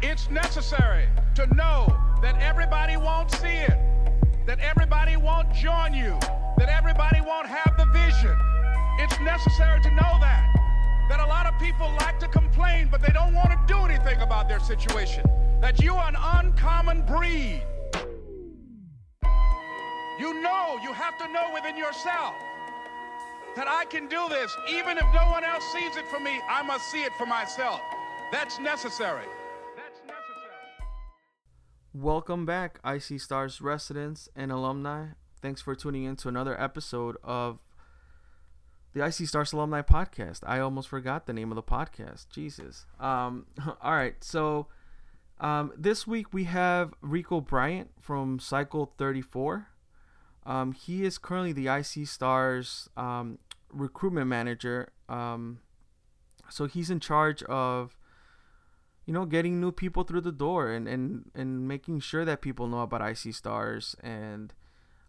It's necessary to know that everybody won't see it, that everybody won't join you, that everybody won't have the vision. It's necessary to know that. That a lot of people like to complain, but they don't want to do anything about their situation. That you are an uncommon breed. You know, you have to know within yourself that I can do this. Even if no one else sees it for me, I must see it for myself. That's necessary. Welcome back, IC Stars residents and alumni. Thanks for tuning in to another episode of the IC Stars Alumni Podcast. I almost forgot the name of the podcast. Jesus. Um, all right, so um, this week we have Rico Bryant from Cycle 34. Um, he is currently the IC Stars um, recruitment manager. Um, so he's in charge of you know, getting new people through the door and, and, and making sure that people know about IC Stars and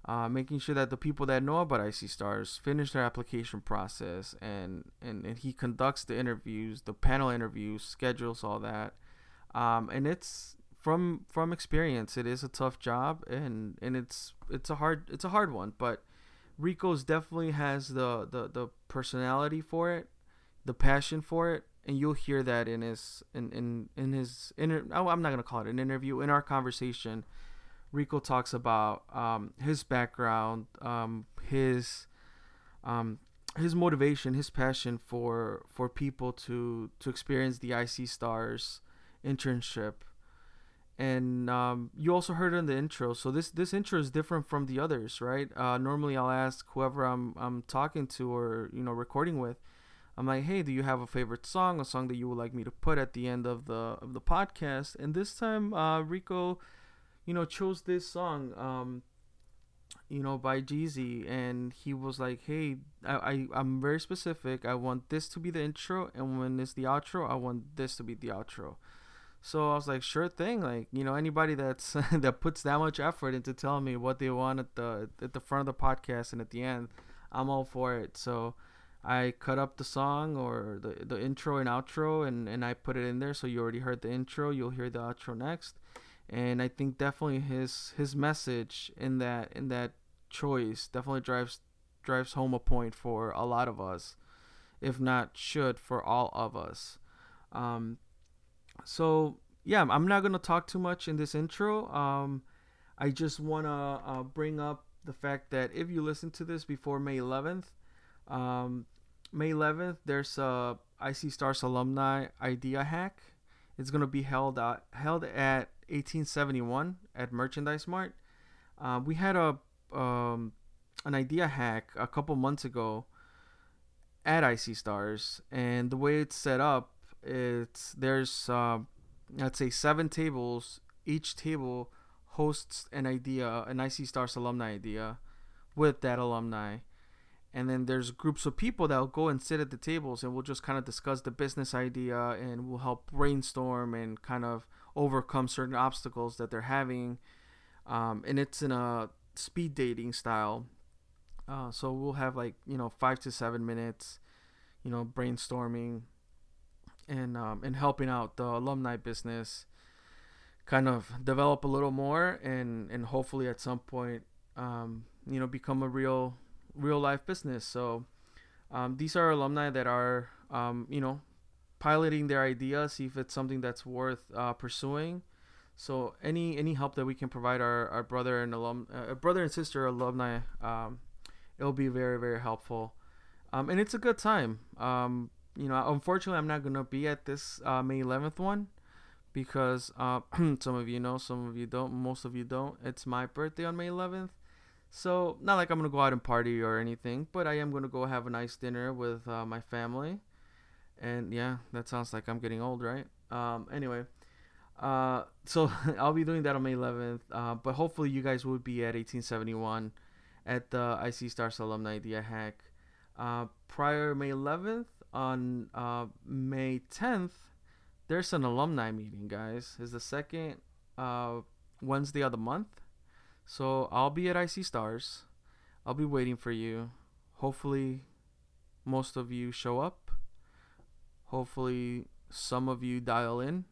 uh, making sure that the people that know about IC Stars finish their application process and, and, and he conducts the interviews, the panel interviews, schedules all that. Um, and it's from from experience, it is a tough job and, and it's it's a hard it's a hard one, but Rico's definitely has the, the, the personality for it, the passion for it, and you'll hear that in his in in in his inter. Oh, I'm not gonna call it an interview. In our conversation, Rico talks about um, his background, um, his um, his motivation, his passion for for people to to experience the IC Stars internship. And um, you also heard it in the intro, so this this intro is different from the others, right? Uh, normally, I'll ask whoever I'm I'm talking to or you know recording with, I'm like, hey, do you have a favorite song, a song that you would like me to put at the end of the of the podcast? And this time, uh, Rico, you know, chose this song, um, you know, by Jeezy, and he was like, hey, I, I I'm very specific. I want this to be the intro, and when it's the outro, I want this to be the outro. So I was like, sure thing. Like, you know, anybody that's that puts that much effort into telling me what they want at the at the front of the podcast and at the end, I'm all for it. So I cut up the song or the the intro and outro and and I put it in there. So you already heard the intro you'll hear the outro next. And I think definitely his his message in that in that choice definitely drives drives home a point for a lot of us if not should for all of us. Um so yeah I'm not to talk too much in this intro. Um I just want to uh, bring up the fact that if you listen to this before May 11th um, May 11th, there's a IC Stars alumni idea hack. It's gonna be held at held at 1871 at Merchandise Mart. Uh, we had a um, an idea hack a couple months ago at IC Stars, and the way it's set up, it's there's uh, let's say seven tables. Each table hosts an idea, an IC Stars alumni idea, with that alumni and then there's groups of people that will go and sit at the tables and we'll just kind of discuss the business idea and we'll help brainstorm and kind of overcome certain obstacles that they're having. Um, and it's in a speed dating style. Uh, so we'll have like you know five to seven minutes you know brainstorming and um, and helping out the alumni business kind of develop a little more and and hopefully at some point um, you know become a real real life business. So um, these are alumni that are, um, you know, piloting their ideas, see if it's something that's worth uh, pursuing. So any any help that we can provide our, our brother and alum uh, brother and sister alumni, um, it'll be very very helpful. Um, and it's a good time. Um, you know, unfortunately, I'm not gonna be at this uh, May 11th one because uh, some of you know, some of you don't, most of you don't. It's my birthday on May 11th, so not like I'm gonna go out and party or anything, but I am gonna go have a nice dinner with uh, my family. And yeah, that sounds like I'm getting old, right? Um, anyway, uh, so I'll be doing that on May 11th. Uh, but hopefully you guys would be at 1871 at the IC Stars Alumni Idea Hack. Uh, prior May 11th on uh, May 10th, there's an alumni meeting, guys. It's the second uh, Wednesday of the month so I'll be at IC Stars. I'll be waiting for you. Hopefully, most of you show up. Hopefully, some of you dial in.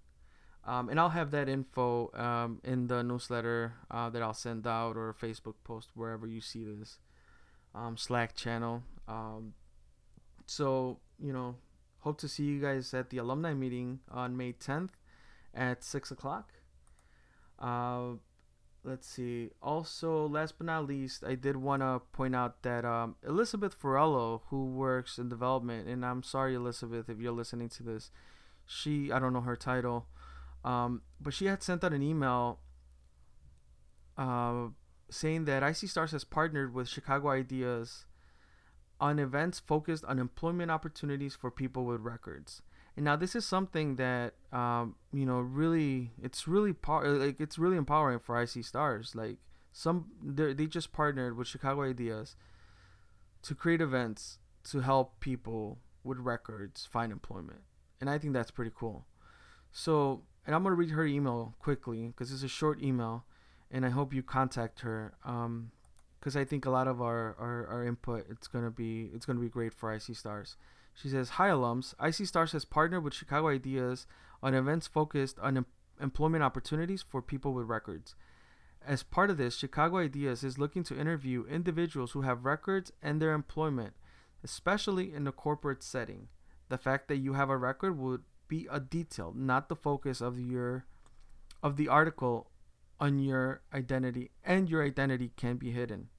Um, and I'll have that info um, in the newsletter uh, that I'll send out or Facebook post wherever you see this um, Slack channel. Um, so you know, hope to see you guys at the alumni meeting on May 10th at six o'clock. Uh, let's see. Also, last but not least, I did want to point out that um, Elizabeth Ferruelo, who works in development, and I'm sorry, Elizabeth, if you're listening to this, she I don't know her title um, but she had sent out an email uh, saying that IC Stars has partnered with Chicago Ideas on events focused on employment opportunities for people with records. And now this is something that um, you know really it's really like it's really empowering for IC Stars. Like some they just partnered with Chicago Ideas to create events to help people with records find employment. And I think that's pretty cool. So and I'm gonna read her email quickly because it's a short email, and I hope you contact her. Um, because I think a lot of our, our, our input it's gonna be it's gonna be great for IC Stars. She says, "Hi alums, IC Stars has partnered with Chicago Ideas on events focused on em- employment opportunities for people with records. As part of this, Chicago Ideas is looking to interview individuals who have records and their employment, especially in a corporate setting. The fact that you have a record would be a detail, not the focus of your of the article on your identity, and your identity can be hidden.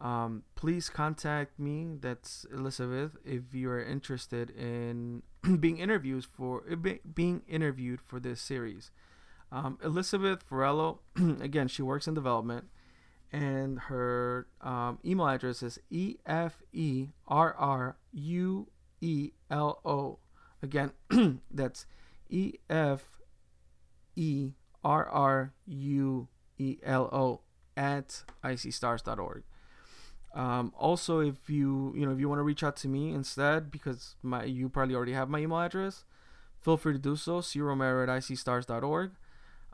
Um, please contact me. That's Elizabeth. If you are interested in being interviewed for being interviewed for this series, um, Elizabeth Ferruelo. again, she works in development, and her um, email address is e f e r r u e l o Again, that's E F E R R U E L O at icstars.org. Um, also, if you you know if you want to reach out to me instead, because my you probably already have my email address, feel free to do so. Romero at icstars.org.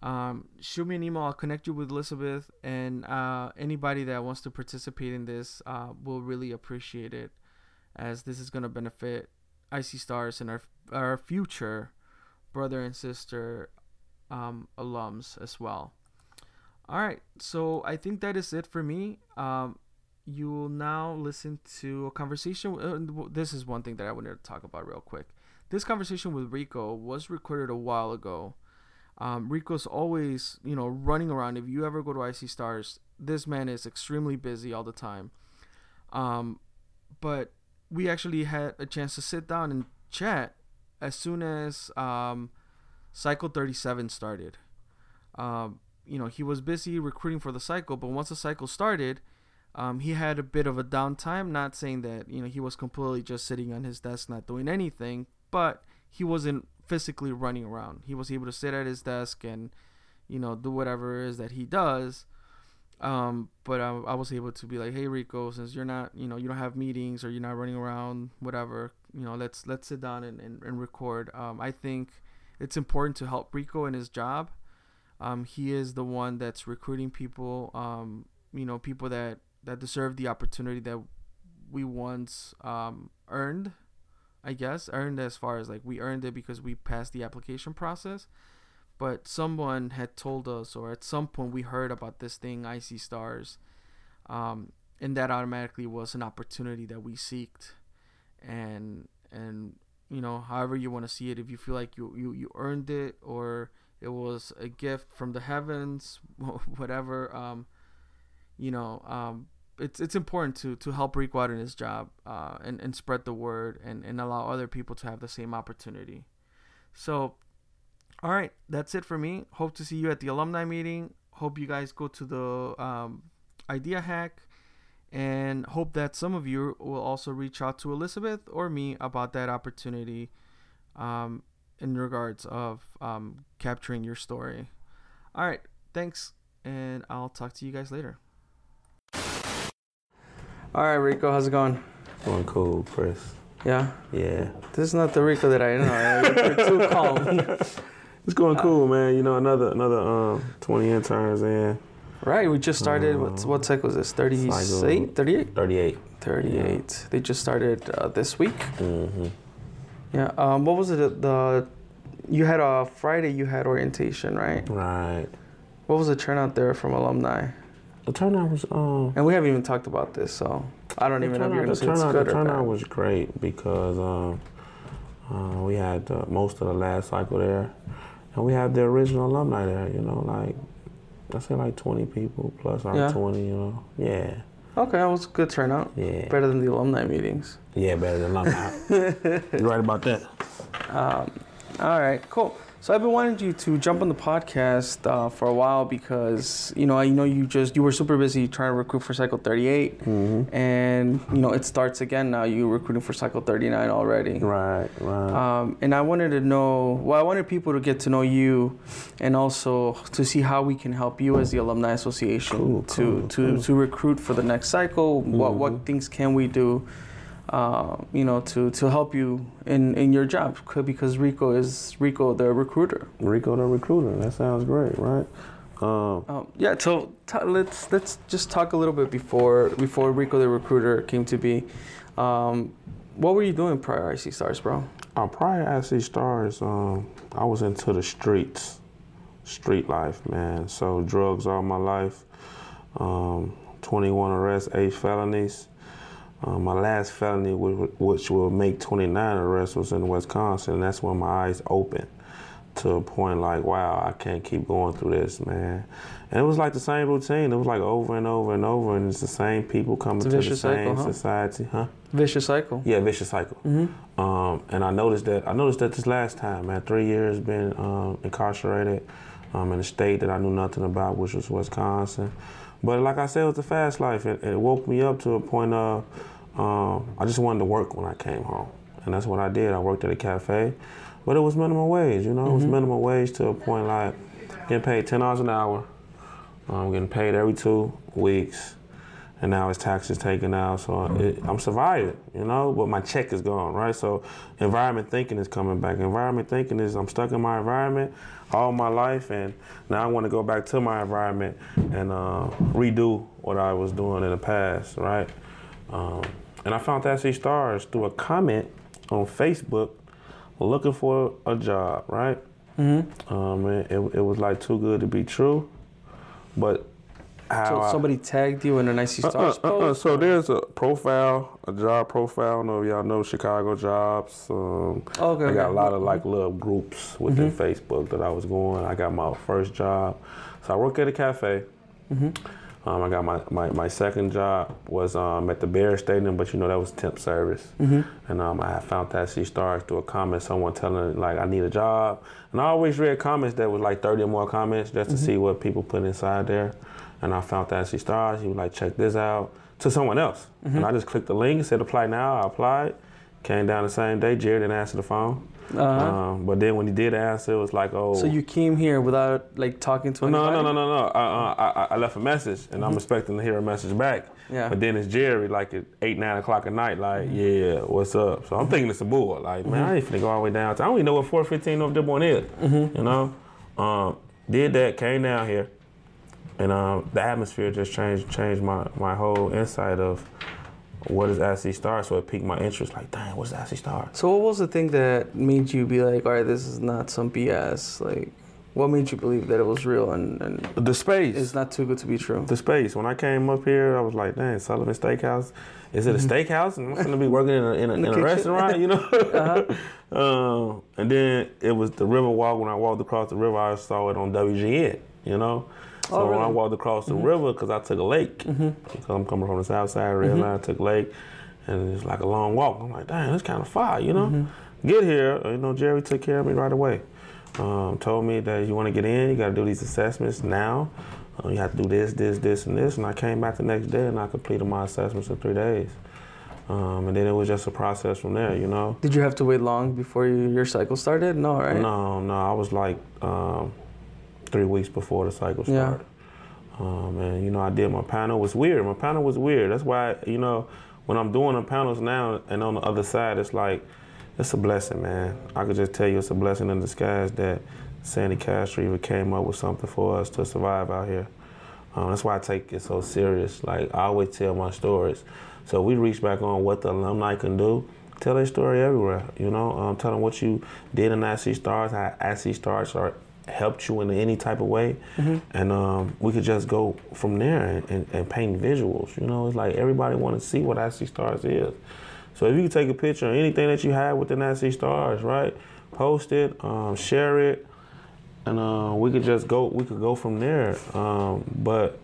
Um, shoot me an email. I'll connect you with Elizabeth and uh, anybody that wants to participate in this uh, will really appreciate it, as this is going to benefit IC Stars and our our future brother and sister um, alums as well. All right, so I think that is it for me. Um, you will now listen to a conversation. Uh, this is one thing that I wanted to talk about real quick. This conversation with Rico was recorded a while ago. Um, Rico's always, you know, running around. If you ever go to IC Stars, this man is extremely busy all the time. Um, but we actually had a chance to sit down and chat as soon as um, Cycle 37 started. Um, you know, he was busy recruiting for the cycle, but once the cycle started, um, he had a bit of a downtime. Not saying that you know he was completely just sitting on his desk not doing anything, but he wasn't physically running around. He was able to sit at his desk and you know do whatever it is that he does um, but I, I was able to be like, hey Rico, since you're not, you know, you don't have meetings or you're not running around, whatever, you know, let's let's sit down and, and, and record. Um, I think it's important to help Rico in his job. Um, he is the one that's recruiting people, um, you know, people that that deserve the opportunity that we once um, earned. I guess earned as far as like we earned it because we passed the application process but someone had told us, or at some point we heard about this thing, IC Stars, um, and that automatically was an opportunity that we seeked, and and you know, however you want to see it, if you feel like you you you earned it or it was a gift from the heavens, whatever, um, you know, um, it's it's important to to help out in his job, uh, and and spread the word and and allow other people to have the same opportunity. So all right, that's it for me. Hope to see you at the alumni meeting. Hope you guys go to the um, idea hack and hope that some of you will also reach out to Elizabeth or me about that opportunity um, in regards of um, capturing your story. All right, thanks, and I'll talk to you guys later. All right, Rico, how's it going? Going cool, Chris. Yeah. Yeah. This is not the Rico that I know. You're too calm. It's going cool, man. You know, another another um, 20 interns in. Right, we just started. Um, what what tech was this? 38, 38, 38, 38. Yeah. They just started uh, this week. Mm-hmm. Yeah. Um, what was it? The you had a Friday. You had orientation, right? Right. What was the turnout there from alumni? The turnout was um. And we haven't even talked about this, so I don't even know if you're gonna the say it's good the turnout was great because um, uh, we had uh, most of the last cycle there, and we had the original alumni there. You know, like I say, like 20 people plus our Yeah. 20. You know, yeah, Okay, that was a good turnout. yeah, Better than the alumni meetings. yeah, better than alumni. You're right about that. Um, All right, cool. So I've been wanting you to jump on the podcast uh, for a while because you know I know you just you were super busy trying to recruit for Cycle 38, Mm-hmm. and you know it starts again now. You're recruiting for Cycle 39 already. Right, right. Um, and I wanted to know, well, I wanted people to get to know you, and also to see how we can help you as the alumni association Cool, to cool, to cool. to recruit for the next cycle. What what Mhm. things can we do, uh, you know, to to help you in in your job? Because Rico is Rico the recruiter. Rico the recruiter. That sounds great, right? Um, Um, yeah. So t- let's let's just talk a little bit before before Rico the recruiter came to be. Um, what were you doing prior to IC Stars, bro? Uh, prior to IC Stars, um, I was into the streets, street life, man. So drugs all my life. Um, 21 arrests, eight felonies. Um, my last felony, which, will make 29 arrests, was in Wisconsin. And that's when my eyes opened to a point like, wow, I can't keep going through this, man. And it was like the same routine. It was like over and over and over, and it's the same people coming to the same cycle, huh? society, huh? Vicious cycle. Yeah, vicious cycle. Mm-hmm. Um, and I noticed that I noticed that this last time, man, three years been um, incarcerated um, in a state that I knew nothing about, which was Wisconsin. But like I said, it was a fast life. It, it woke me up to a point of um, I just wanted to work when I came home, and that's what I did. I worked at a cafe, but it was minimum wage. You know, it was minimum wage to a point like getting paid ten dollars an hour. I'm getting paid every two weeks and now his taxes taken out. So it, I'm surviving, you know, but my check is gone, right? So environment thinking is coming back. Environment thinking is I'm stuck in my environment all my life, and now I want to go back to my environment and uh, redo what I was doing in the past, right? Um, and I found that see stars through a comment on Facebook looking for a job, right? Mm-hmm. Um, it, it was like too good to be true, but how So somebody tagged you in an IC Stars uh, uh, uh, post? so there's a profile, a job profile. I don't know if y'all know Chicago jobs. Um, okay, I got okay. a lot of like little groups within Facebook that I was going. I got my first job. So I work at a cafe. Um, I got my, my, my second job was um, at the Bear Stadium, but you know that was temp service. Mhm. And um, I found that C stars through a comment, someone telling like I need a job. And I always read comments that was like 30 or more comments just to see what people put inside there. And I found that she stars. He was like, check this out to someone else. And I just clicked the link, said apply now. I applied. Came down the same day. Jared didn't answer the phone. Uh-huh. Um, but then when he did answer, it was like, oh. So you came here without like talking to him? No, no, no, no, no. I, I, I- I left a message, and I'm expecting to hear a message back. Mm-hmm. Yeah. But then it's Jerry, like at eight, nine o'clock at night, like, Mm-hmm. yeah, what's up? So I'm thinking it's a bull. Like, man, I ain't finna go all the way down. to- I don't even know what 415 North Dearborn is. Mm-hmm. You know, um, did that, came down here, and um, the atmosphere just changed, changed my my whole insight of what is IC Star. So it piqued my interest. Like, dang, what's IC Star? So what was the thing that made you be like, all right, this is not some BS? Like, what made you believe that it was real and, and The space. it's not too good to be true? the space. When I came up here, I was like, dang, Sullivan Steakhouse. Is it a steakhouse? And I'm gonna be working in a, in a, in Mm-hmm. a restaurant, you know? um, and then it was the river walk. When I walked across the river, I saw it on WGN, you know? So Oh, when I walked across the river, because I took a lake, because I'm coming from the south side, red line, I took a lake, and it's like a long walk. I'm like, dang, it's kind of far, you know? Get here, you know, Jerry took care of me right away. Um, told me that you want to get in, you got to do these assessments now. Uh, you have to do this, this, this, and this. And I came back the next day and I completed my assessments in three days. Um, and then it was just a process from there, you know. Did you have to wait long before you, your cycle started? No, right? No, no, I was like um, three weeks before the cycle Yeah. started. Um, and you know, I did my panel. It was weird. My panel was weird. That's why you know, when I'm doing the panels now, and on the other side, it's like it's a blessing, man. I could just tell you, it's a blessing in disguise that Sandee Kastrul even came up with something for us to survive out here. Um, that's why I take it so serious. Like I always tell my stories. So we reach back on what the alumni can do. tell their story everywhere. You know, um, tell them what you did in IC Stars, how IC Stars are helped you in any type of way, Mm-hmm. and um, we could just go from there and, and, and paint visuals. You know, it's like everybody want to see what IC Stars is. So if you could take a picture of anything that you have within IC Stars, right? Post it, um, share it, and uh, we could just go. We could go from there. Um, but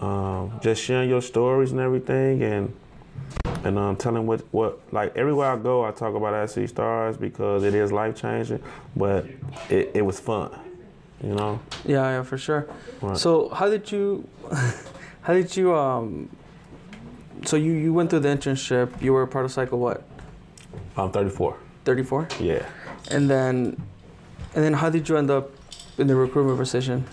um, just sharing your stories and everything, and and um, telling what what like everywhere I go, I talk about IC Stars because it is life changing, but it, it was fun, you know. Yeah, yeah, for sure. Right. So how did you, how did you um, so you you went through the internship. You were a part of cycle what, I'm 34. thirty four, Yeah. and then, and then how did you end up in the recruitment position?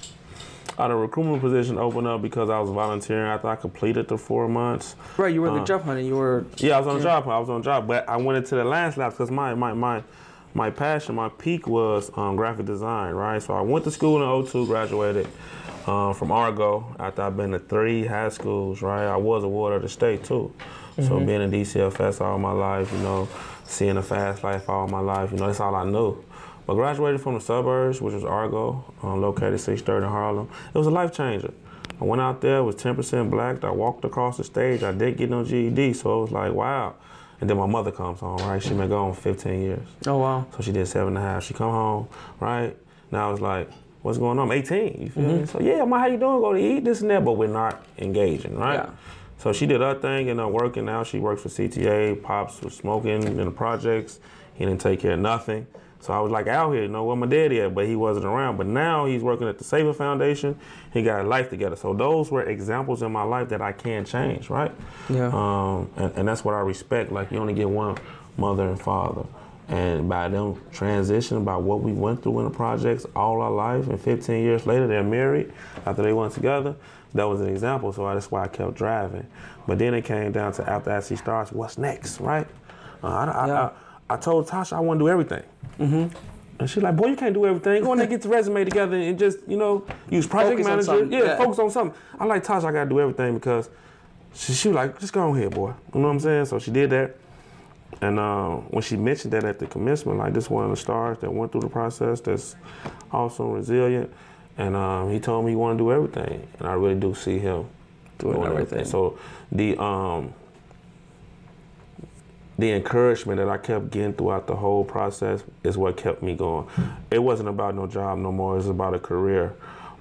Uh, the recruitment position opened up because I was volunteering after I completed the four months. Right, you were the Uh, job hunting. You were Yeah, I was on Yeah. job. I was on job, but I went into the Labs because my my my my passion, my peak was um, graphic design, right? So I went to school in 02, graduated um, from Argo after I've been to three high schools, right? I was a ward of the state too. So being in DCFS all my life, you know, seeing the fast life all my life, you know, that's all I knew. But graduated from the suburbs, which was Argo, um, located 630 in Harlem. It was a life changer. I went out there, was 10% black. I walked across the stage. I didn't get no GED, so it was like, wow. And then my mother comes home, right? She been gone 15 years. oh wow. So she did seven and a half. She come home, right? Now it's like, what's going on? I'm 18, you feel me? So yeah, ma, how you doing? Go to eat this and that, but we're not engaging, right? Yeah. So she did her thing and uh, working. Now she works for CTA. Pops was smoking in the projects. He didn't take care of nothing. So I was like out here, you know, where my daddy at, but he wasn't around. But now he's working at the Safer Foundation. He got a life together. So those were examples in my life that I can change, right? Yeah. Um, and, and that's what I respect. Like you only get one mother and father. And by them transitioning, by what we went through in the projects all our life, and 15 years later they're married after they went together, that was an example. So that's why I kept driving. But then it came down to after IC Stars, what's next, right? Uh, I, I, Yeah. I, I told Tasha I want to do everything. Mm-hmm. And she's like, boy, you can't do everything. Go in there, get the resume together, and just, you know, use project Focus manager. Yeah, Yeah. focus on something. I like Tasha, I got to do everything because she, she was like, just go on here, boy. You know what I'm saying? So she did that. And uh, when she mentioned that at the commencement, like this one of the stars that went through the process, that's also resilient, and um, he told me he want to do everything, and I really do see him Doing everything. So the um, the encouragement that I kept getting throughout the whole process is what kept me going. It wasn't about no job no more. It was about a career.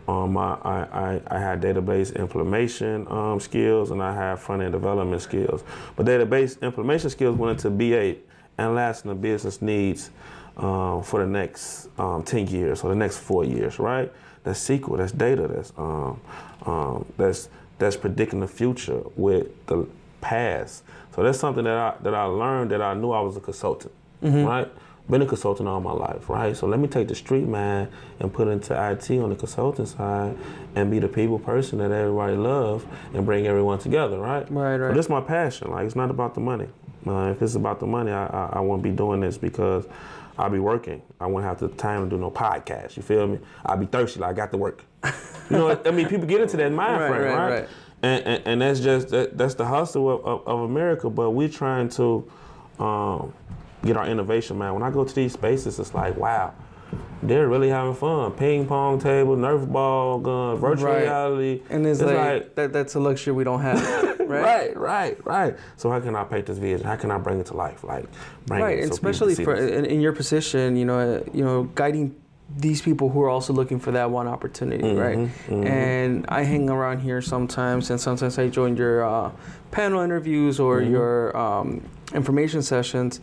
Um, I, I, I, had database implementation um, skills and I had front end development skills. But database implementation skills went into B8 and lasting the business needs um, for the next um, 10 years or the next four years, right? That's SQL, that's data, that's, um, um, that's, that's predicting the future with the past. So that's something that I, that I learned that I knew I was a consultant, right? Been a consultant all my life, right? So let me take the street man and put into IT on the consulting side and be the people person that everybody love and bring everyone together, right? Right, right. So this is my passion. Like it's not about the money. Uh, if it's about the money, I, I, I won't be doing this because I'll be working. I won't have the time to do no podcast. You feel me? I'll be thirsty. Like I got to work. You know, I mean, people get into that mind Right, frame, right, right? right. And, and, and that's just that, that's the hustle of, of, of America. But we're trying to um, get our innovation, man. When I go to these spaces, it's like, wow, they're really having fun. Ping pong table, Nerf ball gun, virtual Right. reality. And it's, like, that, that's a luxury we don't have, right? right, right, right. So how can I paint this vision? How can I bring it to life? Like bring right, so especially for in, in your position, you know, you know, guiding these people who are also looking for that one opportunity, Mm-hmm, right? And I hang around here sometimes, and sometimes I join your uh, panel interviews or Mm-hmm. your um, information sessions.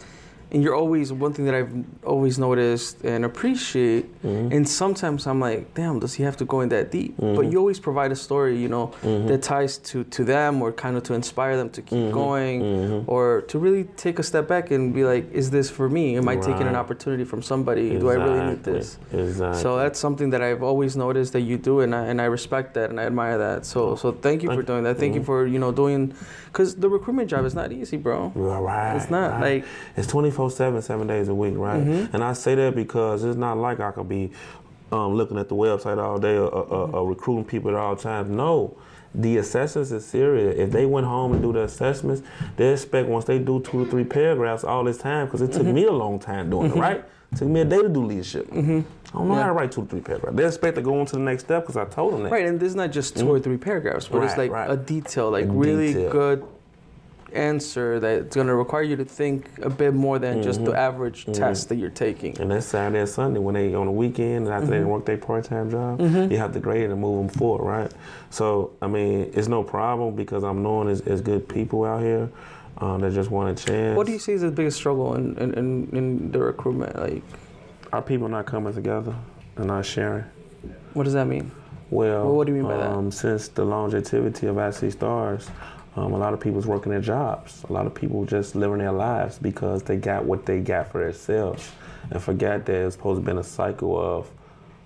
And you're always one thing that I've always noticed and appreciate. Mm-hmm. And sometimes I'm like, damn, does he have to go in that deep? But you always provide a story, you know, Mm-hmm. that ties to to them or kind of to inspire them to keep Mm-hmm. going or to really take a step back and be like, is this for me? Am I taking an opportunity from somebody? Do I really need this? Exactly. So that's something that I've always noticed that you do, and I, and I respect that and I admire that. So so thank you for doing that. Thank you for you know doing, because the recruitment job is not easy, bro. Right, It's not, right. like- Mm-hmm. it's 24 7 seven days a week right mm-hmm. and i say that because it's not like i could be um, looking at the website all day or, or, or recruiting people at all times. No, the assessors is serious. If they went home and do the assessments, they expect once they do two or three paragraphs all this time, because it took mm-hmm. me a long time doing it, mm-hmm. right? Took me a day to do leadership. I don't know Mm-hmm. Yeah. how to write two or three paragraphs. They expect to go on to the next step because I told them that. Right, and this is not just 2 or three paragraphs, but it's Mm-hmm. Like right. a detail, like A really detail. good answer that's going to require you to think a bit more than just Mm-hmm. the average test that you're taking. And that's Saturday and Sunday when they on the weekend and after Mm-hmm. they work their part time job, you have to grade and move them forward, right? So I mean, it's no problem because I'm knowing there's good people out here um, that just want a chance. What do you see as the biggest struggle in, in, in, in the recruitment? Like, Our people not coming together and not sharing. what does that mean? Well, Well, what do you mean by that? um, Since the longevity of IC Stars, um, a lot of people's working their jobs. A lot of people just living their lives because they got what they got for themselves and forgot that it's supposed to be a cycle of.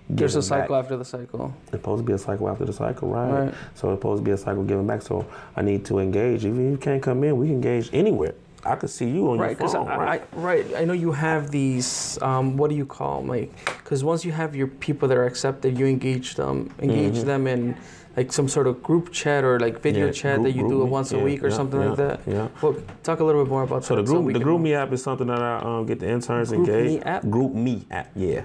There's a giving back. cycle after the cycle. It's supposed to be a cycle after the cycle, right? Right. So it's supposed to be a cycle giving back. So I need to engage. Even if you can't come in, we can engage anywhere. I could see you on Right, your phone, I, right? I, right, I know you have these. Um, what do you call them? Like, because once you have your people that are accepted, you engage them, engage them in like some sort of group chat or like video Mm-hmm. Yeah, chat group- that you do me. once a Yeah, week or yeah, something like that. yeah. Well, talk a little bit more about So that. the group, we the GroupMe app is something that I um, get the interns Group engaged. Me app? Mm-hmm. GroupMe app, yeah.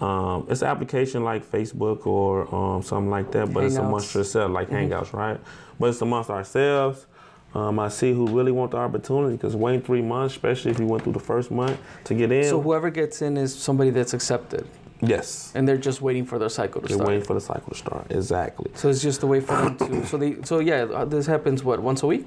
Um, it's an application like Facebook or um, something like that, but it's Hangouts. Mm-hmm. amongst yourself, like Hangouts, right? But it's amongst ourselves. Um, I see who really want the opportunity because waiting three months, especially if you went through the first month to get in. So whoever gets in is somebody that's accepted, yes, and they're just waiting for their cycle to start. they're waiting for the cycle to start. Exactly. So it's just a way for them to. So they. So yeah, uh, this happens what once a week,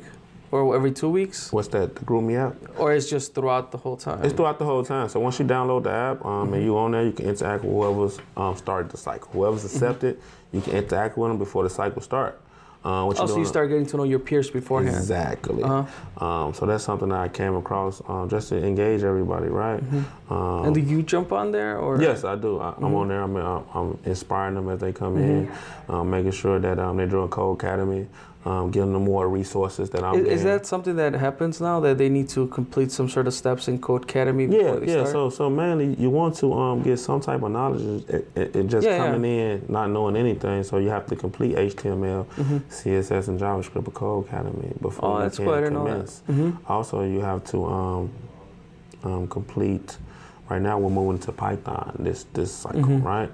or every two weeks, What's that? The GroupMe app? or it's just throughout the whole time. It's throughout the whole time. So once you download the app um, and you on there, you can interact with whoever's um, started the cycle. Whoever's Mm-hmm. accepted, you can interact with them before the cycle start. Uh, what Oh, so you start getting to know your peers beforehand. Exactly. Uh-huh. Um, so that's something that I came across um, just to engage everybody, right? Um, Mm-hmm. And do you jump on there, or Yes, I do. I, I'm Mm-hmm. on there. I'm, I'm, inspiring them as they come in, um, making sure that um, they're doing Codecademy, um, giving them more resources that I'm Is, is that something that happens now that they need to complete some sort of steps in Codecademy Yeah, they yeah. start? So, so mainly you want to um, get some type of knowledge. It just Yeah, yeah. coming in not knowing anything, so you have to complete HTML, CSS, and JavaScript Codecademy before Mm-hmm. Oh, you that's can cool. I didn't know that. commence. Also, you have to um, um, complete. Right now, we're moving to Python this this cycle, Mm-hmm. right?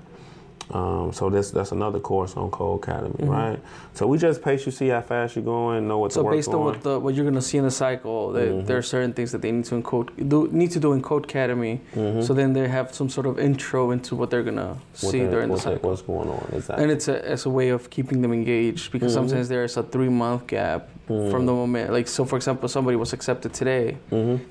Um, so this that's another course on Codecademy, right? So we just pace you, see how fast you're going, know what Mm-hmm. So to work based on on. what the what you're gonna see in the cycle, that Mm-hmm. there are certain things that they need to encode do need to do in Codecademy. So then they have some sort of intro into what they're gonna Mm-hmm. what see during the cycle. what's going on exactly. And it's a it's a way of keeping them engaged because Mm-hmm. sometimes there's a three month gap from the moment like so for example somebody was accepted today,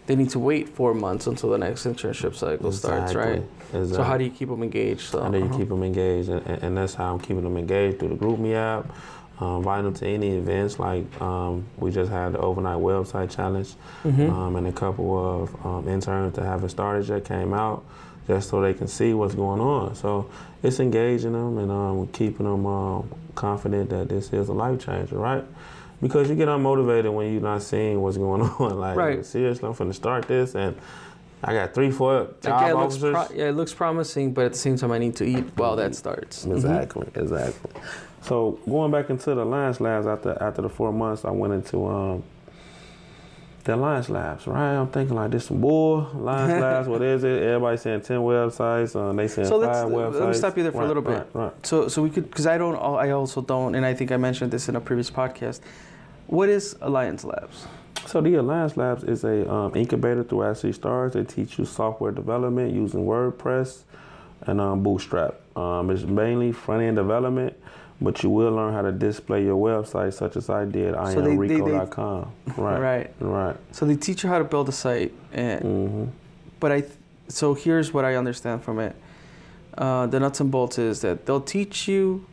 they need to wait four months until the next internship cycle starts, right? Exactly, So how do you keep them engaged? So, And then you uh-huh. keep them engaged, and, and that's how I'm keeping them engaged through the GroupMe app. Um, inviting them to any events like um, we just had the overnight website challenge, Mm-hmm. um, and a couple of um, interns that haven't started yet came out just so they can see what's going on. So it's engaging them and um, keeping them um, confident that this is a life changer, right? Because you get unmotivated when you're not seeing what's going on. like, Right. seriously, I'm finna start this, and I got three, four Like, yeah, it looks officers. pro- yeah, it looks promising, but at the same time, I need to eat while that starts. Exactly, exactly. So going back into the Alliance Labs after after the four months, I went into um, the Alliance Labs. Right, I'm thinking like this some bull Alliance Labs. What is it? Everybody saying ten websites. Uh, they saying So five websites. let me stop you there for Right, a little bit. Right, right. So, so we could, because I don't, I also don't, and I think I mentioned this in a previous podcast. What is Alliance Labs? So the Alliance Labs is a um, incubator through IC Stars. They teach you software development using WordPress and um, Bootstrap. Um, it's mainly front end development, but you will learn how to display your website, such as I did. I So they- am they- they- Rico.com. Right. Right. Right. So they teach you how to build a site, and hmm but I, th- so here's what I understand from it. Uh, the nuts and bolts is that they'll teach you,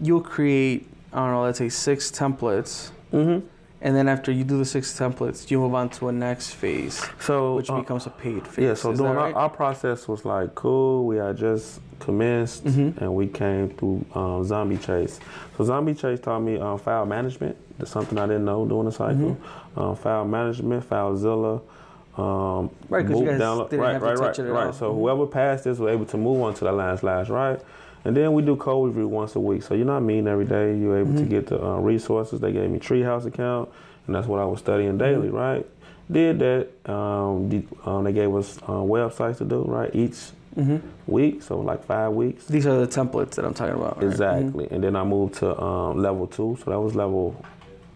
you'll create, I don't know, let's say six templates, hmm and then after you do the six templates, you move on to a next phase, So which uh, becomes a paid phase. yeah. So Is doing our, right? our process was like cool. We had just commenced, Mhm. and we came through um, Zombie Chase. So Zombie Chase taught me um, file management. That's something I didn't know during the cycle. Mm-hmm. Um, file management, FileZilla. um, Right, 'cause you guys down. didn't right, have to right, touch right, it at right. all. So Mhm. whoever passed this was able to move on to the last slash, right? And then we do code review once a week. So you're not meeting every day. You're able to Mm-hmm. get the uh, resources. They gave me Treehouse account, and that's what I was studying daily, Mm-hmm. right? Did that. Um, the, um, they gave us uh, websites to do, right? Each Mm-hmm. week, so like five weeks. These are the templates that I'm talking about. right? Exactly. And then I moved to um, level two. So that was level,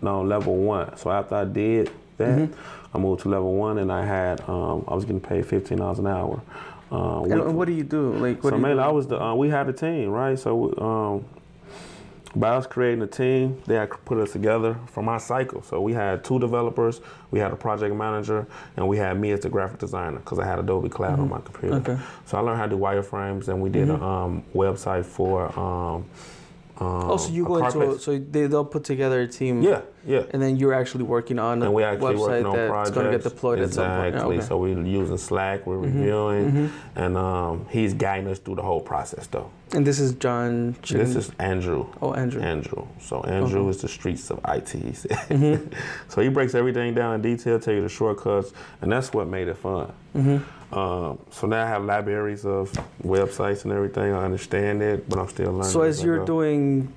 no, level one. So after I did that, Mm-hmm. I moved to level one and I had, um, I was getting paid $15 an hour. Uh, And, weekly. and what do you do? Like, what so mainly? I was the, uh, we had a team, right? So um, by us creating a team, they had put us together for my cycle. So we had two developers, we had a project manager, and we had me as the graphic designer because I had Adobe Cloud on my computer. Mm-hmm. Okay. So I learned how to do wireframes, and we did a um, website for. Um, um, Oh, so you a go into a, so they they'll put together a team. yeah, yeah. And then you're actually working on a And we actually website on that's projects. going to get deployed exactly. at some point. Yeah, okay. Mm-hmm. So we're using Slack, we're reviewing, and um, he's guiding us through the whole process, though. And this is John. This is Andrew. Oh, Andrew. Andrew. So Andrew is the streets of IT. He said. Mm-hmm. so he breaks everything down in detail, tell you the shortcuts, and that's what made it fun. Mm-hmm. Um, so now I have libraries of websites and everything. I understand it, but I'm still learning. So as you're doing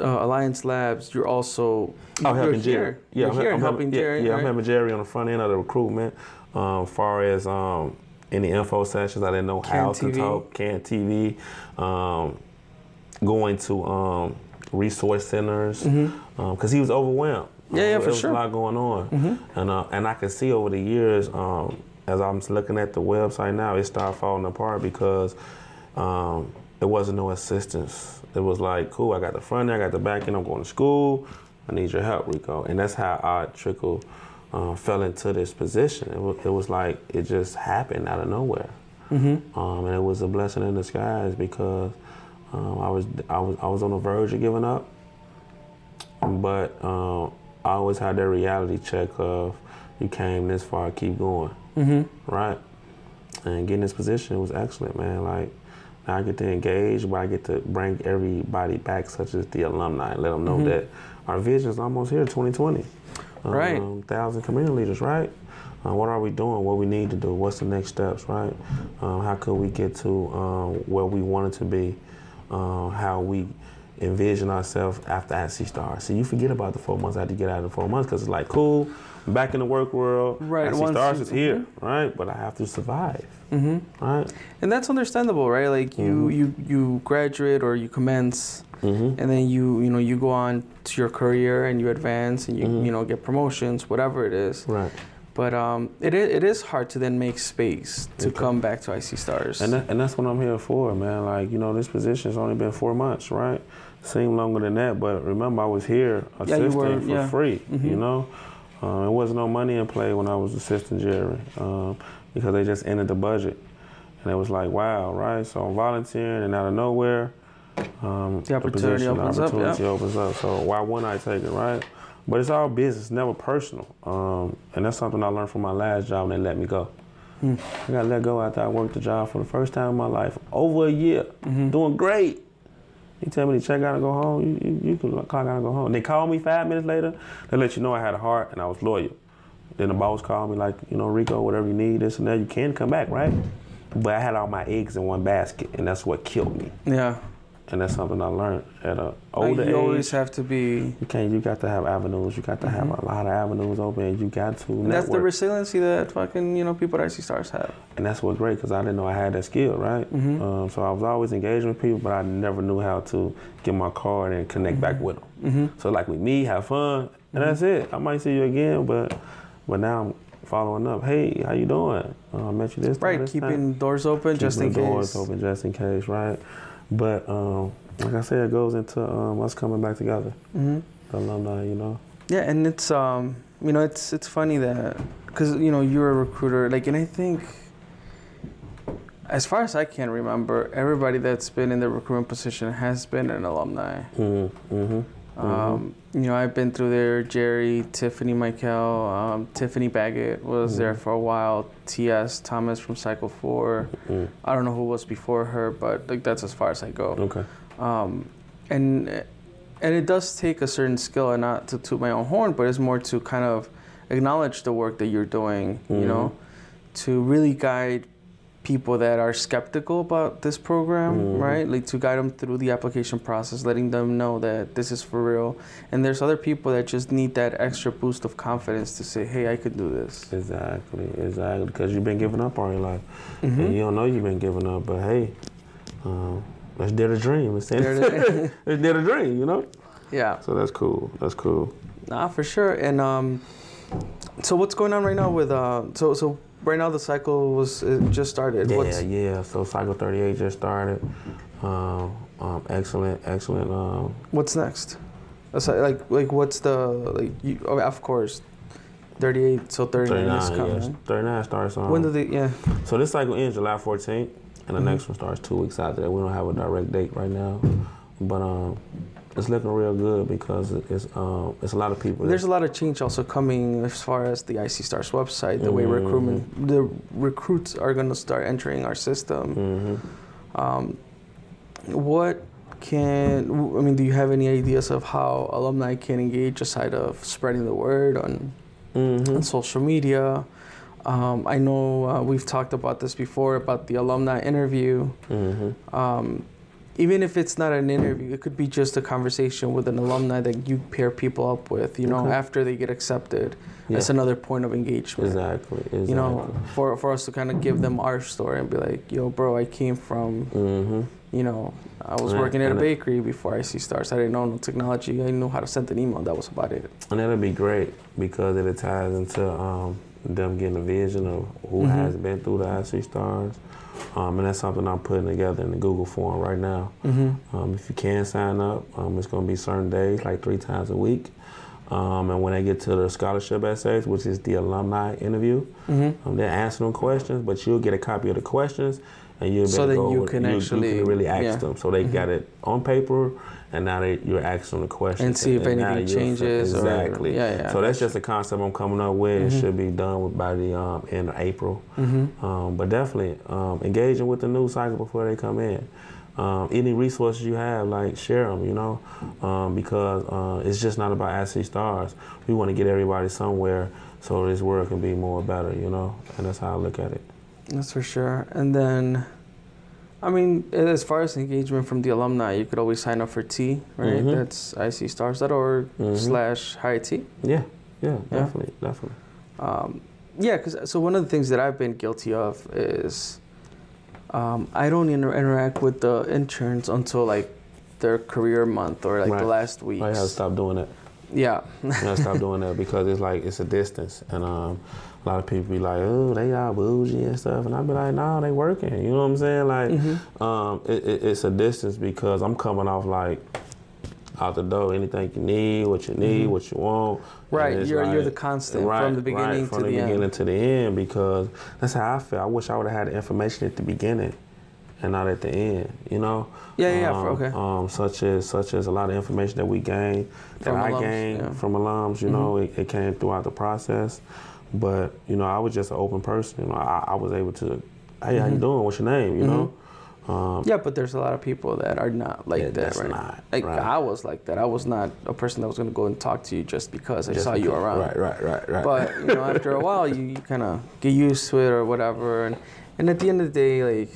uh, Alliance Labs, you're also Oh, you're helping here. Jerry. You're I'm, I'm helping Jerry. Yeah, right? I'm helping Jerry on the front end of the recruitment. Um, far as um, any info sessions, I didn't know how Can to TV. talk. Can TV. Um, going to um, resource centers because he was overwhelmed. Mm-hmm. Yeah, yeah, Um, for there was sure. Mm-hmm. a lot going on, and uh, and I can see over the years um, as I'm looking at the website now, it started falling apart because um, there wasn't no assistance. It was like, cool, I got the front end, I got the back end, I'm going to school. I need your help, Rico. And that's how I trickle uh, fell into this position. It was, it was like it just happened out of nowhere, Mm-hmm. um, and it was a blessing in disguise because um, I was I was I was on the verge of giving up, but um, I always had that reality check of you came this far, keep going, Mm-hmm. right? And getting this position was excellent, man. Like now I get to engage, but I get to bring everybody back, such as the alumni, and let them know that our vision is almost here, 2020. Right. Um, thousand community leaders, right? Uh, what are we doing? What we need to do? What's the next steps, right? Um, how could we get to um, where we wanted to be? Um, how we envision ourselves after IC Star. So you forget about the four months I had to get out of the four months because it's like, cool, back in the work world. Right, IC once Stars you- is here, right? But I have to survive, Mm-hmm. right? And that's understandable, right? Like you, Mhm. you, you graduate or you commence, Mm-hmm. and then you, you know, you go on to your career and you advance and you, Mhm. you know, get promotions, whatever it is. Right. But um, it is, it is hard to then make space to Okay. come back to IC Stars. And that, and that's what I'm here for, man. Like you know, this position's only been four months, right? Seemed longer than that, but remember, I was here Yeah, assisting were, for yeah. free. You Mhm. know, uh, there wasn't no money in play when I was assisting Jerry um, because they just ended the budget, and it was like, wow, right? So I'm volunteering, and out of nowhere, um, The opportunity position, opens up, yeah. opportunity opens up. So why wouldn't I take it, right? But it's all business, never personal, um, and that's something I learned from my last job, and they let me go. Hmm. I got let go after I worked the job for the first time in my life, over a year, Mm-hmm. doing great. You tell me to check out and go home, you, you, you can clock out and go home. They called me five minutes later, they let you know I had a heart and I was loyal. Then the boss called me like, you know, Rico, whatever you need, this and that, you can come back, right? But I had all my eggs in one basket, and that's what killed me. yeah. And that's something I learned at a Like, older you age. always have to be. you can't. You got to have avenues. You got to have a lot of avenues open. You got to And that's the resiliency that fucking you know people at IC Stars have. and that's what's great because I didn't know I had that skill, right? Mhm. Um, so I was always engaging with people, but I never knew how to get my card and connect back with them. Mm-hmm. So like with me, have fun, and that's it. I might see you again, but but now I'm following up. Hey, how you doing? Uh, I met you this time, Right, this keeping time. doors open just in Keeping the doors open just in case, right? But um, like I said, it goes into um, us coming back together, hmm the alumni, you know. Yeah, and it's um, you know, it's it's funny that because you know you're a recruiter, like, and I think as far as I can remember, everybody that's been in the recruitment position has been an alumni. Mm-hmm. Mm-hmm. Um, you know, I've been through there. Jerry, Tiffany, Michael, um, Tiffany Baggett was there Mhm. for a while. T.S. Thomas from Cycle Four. mm I don't know who was before her, but like that's as far as I go. Okay. Um, and and it does take a certain skill, and not to toot my own horn, but it's more to kind of acknowledge the work that you're doing. You Mhm. know, to really guide people that are skeptical about this program, Mhm. right? Like to guide them through the application process, letting them know that this is for real. And there's other people that just need that extra boost of confidence to say, "Hey, I could do this." Exactly, exactly. Because you've been giving up all your life, Mhm. and you don't know you've been giving up. But hey, um, let's dare the dream. Let's Dare the- let's dare the dream. You know. Yeah. So that's cool. That's cool. Nah, for sure. And um, so what's going on right now with uh, so so right now the cycle was it just started. Yeah, What's, yeah. So Cycle 38 just started. Um, um, excellent, excellent. Um, what's next? Aside, like like what's the like you, oh, of course, thirty eight. So thirty nine is 39, coming. yes. 39 starts on. When do they? Yeah. So this cycle ends July 14th, and the Mhm. next one starts two weeks after that. We don't have a direct date right now, but um, it's looking real good because it's um, it's a lot of people. There's a lot of change also coming as far as the IC Stars website, the way Mhm. recruitment, the recruits are going to start entering our system. Mhm. Um, what can I mean? Do you have any ideas of how alumni can engage aside of spreading the word on, Mhm. on social media? Um, I know uh, we've talked about this before about the alumni interview. Mhm. Um, even if it's not an interview, it could be just a conversation with an alumni that you pair people up with. You know, Okay. after they get accepted, Yeah. that's another point of engagement. Exactly. Exactly. You know, for for us to kind of give them our story and be like, "Yo, bro, I came from." hmm you know, I was Right, working at a and bakery before IC Stars. I didn't know no technology. I knew how to send an email. That was about it. And that'll be great because it ties into um, them getting a vision of who Mhm. has been through the IC stars. Um, and that's something I'm putting together in the Google form right now. Mm-hmm. Um, if you can sign up, um, it's going to be certain days, like three times a week. Um, and when they get to the scholarship essays, which is the alumni interview, Mm-hmm. um, they're answering them questions, but you'll get a copy of the questions, and you'll be So able to go you can you, actually- you can really ask yeah. them. So they Mhm. got it on paper, and now they, you're asking the question And see if now anything changes. Exactly. Or, yeah, yeah. So that's just a concept I'm coming up with. It Mhm. should be done with by the um, end of April. Mm-hmm. Um, but definitely um, engaging with the news cycle before they come in. Um, any resources you have, like share them, you know, um, because uh, it's just not about IC stars. We want to get everybody somewhere so this world can be more better, you know, and that's how I look at it. That's for sure. And then, I mean, as far as engagement from the alumni, you could always sign up for T, right? Mhm. That's icstars.org Mhm. slash high T. Yeah, yeah, Yeah. definitely, definitely. Um, yeah, because so one of the things that I've been guilty of is um, I don't inter- interact with the interns until like their career month or like the last week. I gotta stop doing that. Yeah. I gotta stop doing that because it's like it's a distance, and um, a lot of people be like, "Oh, they all bougie and stuff," and I be like, "No, they working." You know what I'm saying? Like, Mhm. um, it, it, it's a distance because I'm coming off like out the door. Anything you need, what you need, Mhm. what you want. Right, you're you're the constant right, from the beginning right, from to the, the, beginning end. to the end because that's how I feel. I wish I would have had the information at the beginning and not at the end. You know? Yeah, yeah, Um, okay. Um, such as such as a lot of information that we gained, that From I alums, gained yeah. from alums. You Mhm. know, it, it came throughout the process. But you know, I was just an open person. You know, I, I was able to, hey, how you Mhm. doing? What's your name? You Mhm. know. Um, Yeah, but there's a lot of people that are not like Yeah, that, that's right? not, like right. I was like that. I was not a person that was gonna go and talk to you just because I just saw you around. Right, right, right, right. But you know, after a while, you, you kind of get used to it or whatever, and and at the end of the day, like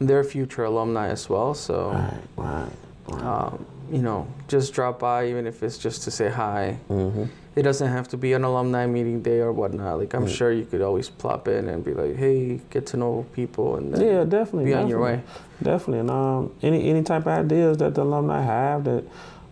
they're future alumni as well. So right, right, right. um, you know, just drop by even if it's just to say hi. hmm It doesn't have to be an alumni meeting day or whatnot. Like I'm Mm. sure you could always plop in and be like, hey, get to know people, and then Yeah, definitely. be on your way. definitely. Definitely, and um, any any type of ideas that the alumni have that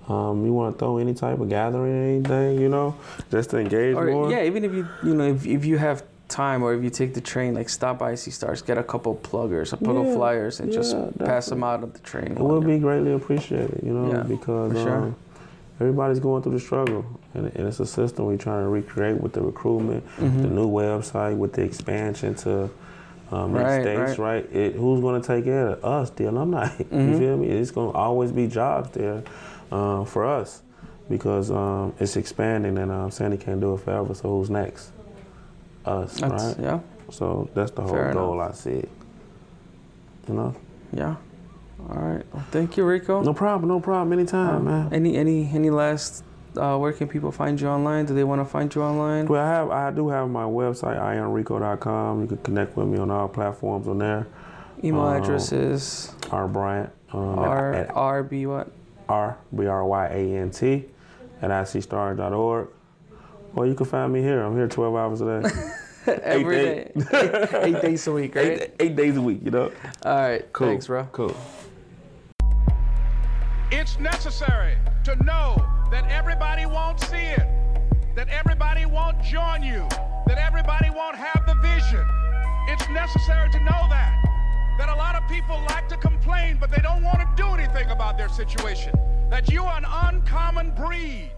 um, you want to throw any type of gathering or anything, you know, just to engage Or more. yeah, even if you you know if, if you have time or if you take the train, like stop by IC Stars, get a couple pluggers, a couple Yeah, flyers, and just yeah, pass them out on the train. It would be greatly appreciated, you know, Yeah, because sure. um, everybody's going through the struggle, and, and it's a system we're trying to recreate with the recruitment, Mhm. the new website, with the expansion to um, Right, states, right? It, who's going to take care of us, the alumni? You Mhm. feel me? It's going to always be jobs there uh, for us because um, it's expanding, and um, Sandee can't do it forever. So who's next? Us, That's, right? Yeah, So that's the whole Fair goal I see. You know? yeah. All right. Well, thank you, Rico. No problem, no problem. Anytime, Um, man. Any any any last uh, where can people find you online? Do they want to find you online? Well, I have I do have my website iamrico.com. You can connect with me on all platforms on there. Email Um, address is R Bryant um, R at R B what? R B R Y A N T at icstars.org. Or you can find me here. I'm here 12 hours a day. Every day. day. eight, eight days a week, right? eight, eight days a week, you know? All right. Cool. Thanks, bro. Cool. It's necessary to know that everybody won't see it, that everybody won't join you, that everybody won't have the vision. It's necessary to know that. That a lot of people like to complain, but they don't want to do anything about their situation. That you are an uncommon breed.